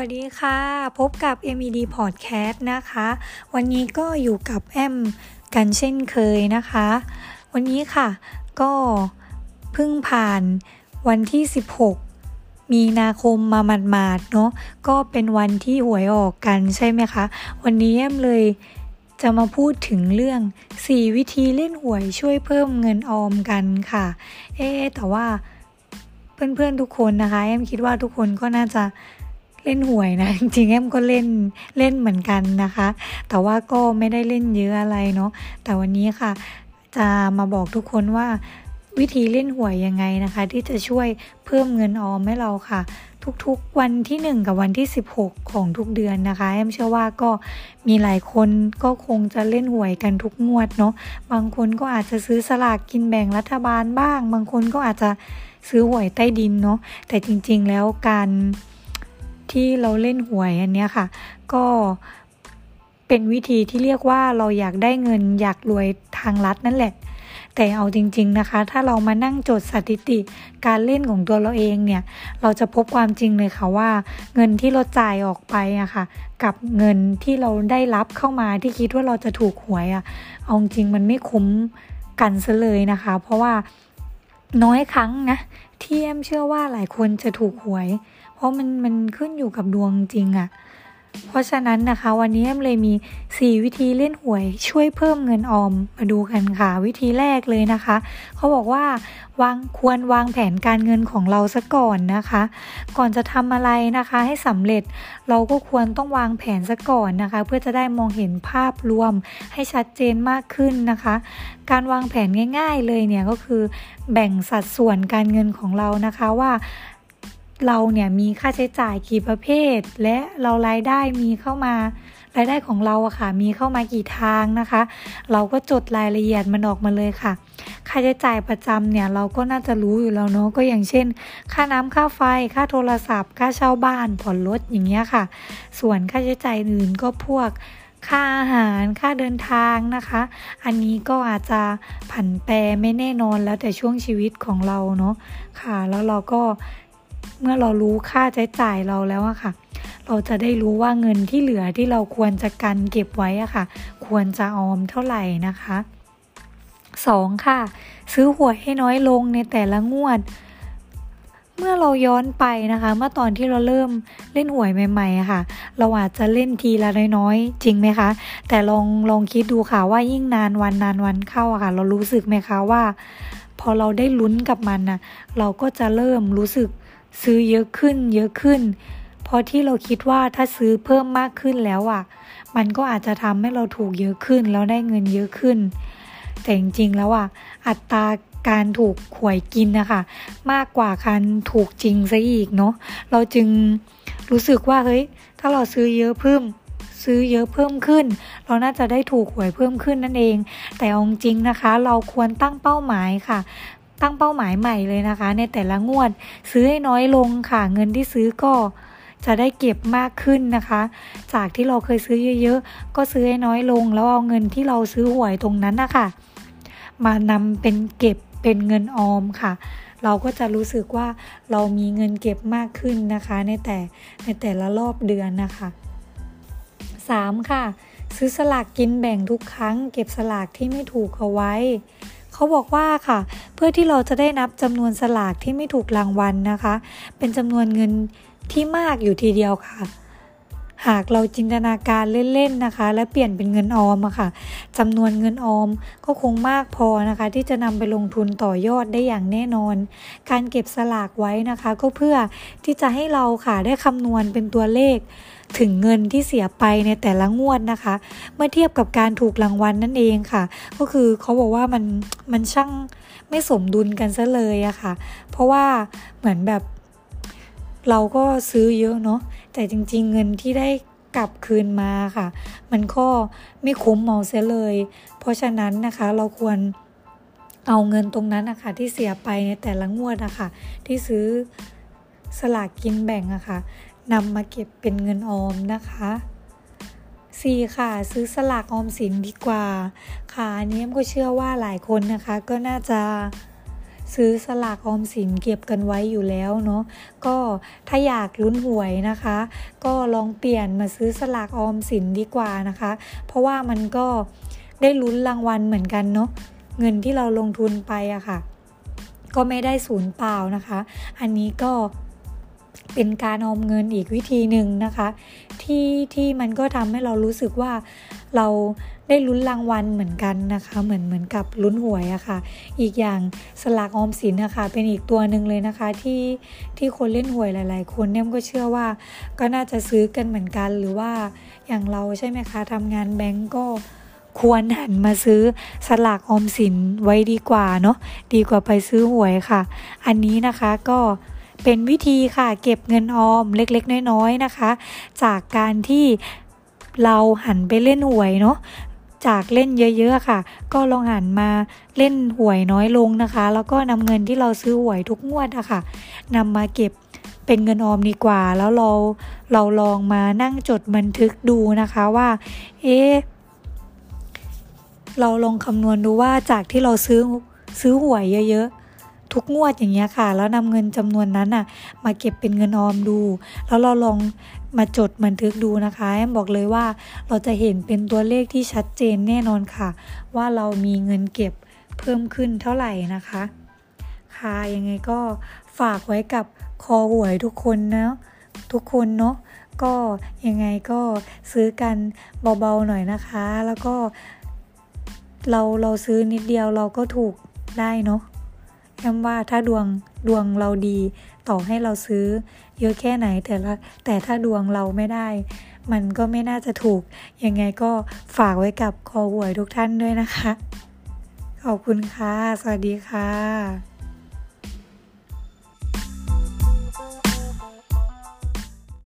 วัสดีค่ะ พบกับ MED Podcast นะคะ วันนี้ก็อยู่กับแอมกันเช่นเคยนะคะ วันนี้ค่ะก็เพิ่งผ่านวันที่ 16 มีนาคมมาหมาดๆเนาะก็เป็นวันที่หวยออกกันใช่ไหมคะ วันนี้แอมเลยจะมาพูดถึงเรื่อง 4 วิธีเล่นหวยช่วยเพิ่มเงินออมกันค่ะ เอ๊แต่ว่าเพื่อนๆทุกคนนะคะแอมคิดว่าทุกคนก็น่าจะ เล่นหวยนะ จริงแอมก็เล่นเล่นเหมือนกันนะคะ แต่ว่าก็ไม่ได้เล่นเยอะอะไรเนาะแต่วันนี้ค่ะ จะมาบอกทุกคนว่าวิธีเล่นหวยยังไงนะคะ ที่จะช่วยเพิ่มเงินออมให้เราค่ะ ทุกๆวันที่ 1 กับวันที่ 16 ของทุกเดือนนะคะแอมเชื่อว่าก็มีหลายคนก็คงจะเล่นหวยกันทุกงวดเนาะบางคนก็อาจจะซื้อสลากกินแบ่งรัฐบาลบ้าง บางคนก็อาจจะซื้อหวยใต้ดินเนาะแต่จริงๆแล้วการ ที่เราเล่นหวยอันนี้ค่ะ ก็เป็นวิธีที่เรียกว่าเราอยากได้เงินอยากรวยทางลัดนั่นแหละ แต่เอาจริง ๆนะคะ ถ้าเรามานั่งจดสถิติการเล่นของตัวเราเองเนี่ย เราจะพบความจริงเลยค่ะว่า เงินที่เราจ่ายออกไปอะค่ะ กับเงินที่เราได้รับเข้ามาที่คิดว่าเราจะถูกหวยอะเอาจริงมันไม่คุ้มกันซะเลยนะคะ เพราะว่าน้อยครั้งนะ ที่แอมเชื่อว่าหลายคนจะถูกหวย เพราะมันมันขึ้นอยู่กับดวงจริงอะ่ะ เพราะฉะนั้นนะคะ วันนี้แอมเลยมี 4 วิธีเล่นหวยช่วยเพิ่มเงินออมมาดูกันค่ะ วิธีแรกเลยนะคะ เขาบอกว่าวางควรวางแผนการเงินของเราซะก่อนนะคะ ก่อนจะทำอะไรนะคะให้สำเร็จเราก็ควรต้องวางแผนซะก่อนนะคะ เพื่อจะได้มองเห็นภาพรวมให้ชัดเจนมากขึ้นนะคะ การวางแผนง่าย ๆเลยเนี่ยก็คือแบ่งสัดส่วนการเงินของเรานะคะว่า เราเนี่ยมีค่าใช้จ่ายกี่ประเภท และเรารายได้มีเข้ามารายได้ของเราอะค่ะ มีเข้ามากี่ทางนะคะ เราก็จดรายละเอียดมันออกมาเลยค่ะ ค่าใช้จ่ายประจำเนี่ยเราก็น่าจะรู้อยู่แล้วเนาะก็อย่างเช่น ค่าน้ำค่าไฟค่าโทรศัพท์ ค่าเช่าบ้านผ่อนรถอย่างเงี้ยค่ะ ส่วนค่าใช้จ่ายอื่นก็พวกค่าอาหารค่าเดินทางนะคะ อันนี้ก็อาจจะผันแปรไม่แน่นอนแล้วแต่ช่วงชีวิตของเราเนาะค่ะ แล้วเราก็ เมื่อเรารู้ค่าใช้จ่ายเราแล้วอะค่ะ เราจะได้รู้ว่าเงินที่เหลือที่เราควรจะกันเก็บไว้อะค่ะ ควรจะออมเท่าไหร่นะคะ 2. ค่ะ ซื้อหวยให้น้อยลงในแต่ละงวด เมื่อเราย้อนไปนะคะ เมื่อตอนที่เราเริ่มเล่นหวยใหม่ๆค่ะ เราอาจจะเล่นทีละน้อยๆ จริงไหมคะ แต่ลองลองคิดดูค่ะว่ายิ่งนานวันนานวันเข้าอะค่ะ เรารู้สึกไหมคะว่า พอเราได้ลุ้นกับมันนะเราก็จะเริ่มรู้สึก ซื้อเยอะขึ้นเยอะขึ้นเพราะที่เราคิดว่าถ้าซื้อเพิ่มมากขึ้นแล้วอะ มันก็อาจจะทำให้เราถูกเยอะขึ้น แล้วได้เงินเยอะขึ้น แต่จริงๆแล้วอะ อัตราการถูกหวยกินนะคะมากกว่าการถูกจริงซะอีกเนาะเราจึงรู้สึกว่าเฮ้ยถ้าเราซื้อเยอะเพิ่มซื้อเยอะเพิ่มขึ้น เราน่าจะได้ถูกหวยเพิ่มขึ้นนั่นเอง แต่องจริงนะคะ เราควรตั้งเป้าหมายค่ะ ตั้งเป้าหมายใหม่เลยนะคะ ในแต่ละงวด ซื้อให้น้อยลงค่ะ เงินที่ซื้อก็จะได้เก็บมากขึ้นนะคะ จากที่เราเคยซื้อเยอะๆ ก็ซื้อให้น้อยลง แล้วเอาเงินที่เราซื้อหวยตรงนั้นนะคะมานำเป็นเก็บเป็นเงินออมค่ะ เราก็จะรู้สึกว่าเรามีเงินเก็บมากขึ้นนะคะ ในแต่ในแต่ละรอบเดือนนะคะ 3. ค่ะ ซื้อสลากกินแบ่งทุกครั้ง เก็บสลากที่ไม่ถูกเอาไว้ เขาบอกว่าค่ะ เพื่อที่เราจะได้นับจำนวนสลากที่ไม่ถูกรางวัลนะคะ เป็นจำนวนเงินที่มากอยู่ทีเดียวค่ะ หากเราจินตนาการเล่นๆนะคะ และเปลี่ยนเป็นเงินออมอะค่ะจำนวนเงินออมก็คงมากพอนะคะ ที่จะนำไปลงทุนต่อยอดได้อย่างแน่นอน การเก็บสลากไว้นะคะ ก็เพื่อที่จะให้เราค่ะได้คำนวณเป็นตัวเลขถึงเงินที่เสียไปในแต่ละงวดนะคะ เมื่อเทียบกับการถูกรางวัลนนั่นเองค่ะ ก็คือเขาบอกว่ามันมันช่างไม่สมดุลกันซะเลยอะค่ะ เพราะว่าเหมือนแบบ เราก็ซื้อเยอะเนาะแต่จริง ๆ เงินที่ได้กลับคืนมาค่ะ มันก็ไม่คุ้มเมาเสียเลย เพราะฉะนั้นนะคะเราควรเอาเงินตรงนั้นนะคะที่เสียไปในแต่ละงวดนะคะที่ซื้อสลากกินแบ่งอะคะ่ะนำมาเก็บเป็นเงินออมนะคะ 4. ค่ะ ซื้อสลากออมสินดีกว่า ค่ะอันนี้ก็เชื่อว่าหลายคนนะคะ ก็น่าจะ ซื้อสลากออมสินเก็บกันไว้อยู่แล้วเนาะก็ถ้าอยากลุ้นหวยนะคะ ก็ลองเปลี่ยนมาซื้อสลากออมสินดีกว่านะคะ เพราะว่ามันก็ได้ลุ้นรางวัลเหมือนกันเนาะเงินที่เราลงทุนไปอะค่ะ ก็ไม่ได้ศูนย์เปล่านะคะ อันนี้ก็ เป็นการออมเงินอีกวิธีหนึ่งนะคะ ที่ที่มันก็ทำให้เรารู้สึกว่าเราได้ลุ้นรางวัลเหมือนกันนะคะ เหมือนเหมือนกับลุ้นหวยอะคะ่ะ อีกอย่างสลากออมสินนะคะเป็นอีกตัวหนึ่งเลยนะคะที่ที่คนเล่นหวยหลาย ๆ คนเนี่ยก็เชื่อว่าก็น่าจะซื้อกันเหมือนกันหรือว่าอย่างเราใช่ไหมคะทำงานแบงก์ก็ควรหันมาซื้อสลากออมสินไว้ดีกว่าเนาะดีกว่าไปซื้อหวยค่ะ อันนี้นะคะก็ เป็นวิธีค่ะเก็บเงินออมเล็กๆ น้อยๆนะคะ จากการที่เราหันไปเล่นหวยเนาะจากเล่นเยอะๆค่ะ ก็ลองหันมาเล่นหวยน้อยลงนะคะ แล้วก็นำเงินที่เราซื้อหวยทุกงวดอะค่ะนำมาเก็บเป็นเงินออมดีกว่า แล้วเราเราลองมานั่งจดบันทึกดูนะคะว่า เอ๊เราลองคำนวณดูว่าจากที่เราซื้อซื้อหวยเยอะๆ ทุกงวดอย่างเงี้ยค่ะ แล้วนำเงินจำนวนนั้นอะมาเก็บเป็นเงินออมดู แล้วเราลองมาจดบันทึกดูนะคะแอมบอกเลยว่าเราจะเห็นเป็นตัวเลขที่ชัดเจนแน่นอนค่ะ ว่าเรามีเงินเก็บเพิ่มขึ้นเท่าไหร่นะคะ ค่ะยังไงก็ฝากไว้กับคอหวยทุกคนนะทุกคนเนาะก็ยังไงก็ซื้อกันเบาๆหน่อยนะคะ แล้วก็เราเราซื้อนิดเดียวเราก็ถูกได้เนาะ แอมว่าถ้าดวงดวงเราดี ต่อให้เราซื้อ เยอะแค่ไหนแต่ละแต่ถ้าดวงเราไม่ได้ มันก็ไม่น่าจะถูก ยังไงก็ฝากไว้กับคอหวยทุกท่านด้วยนะคะ ขอบคุณค่ะ สวัสดีค่ะ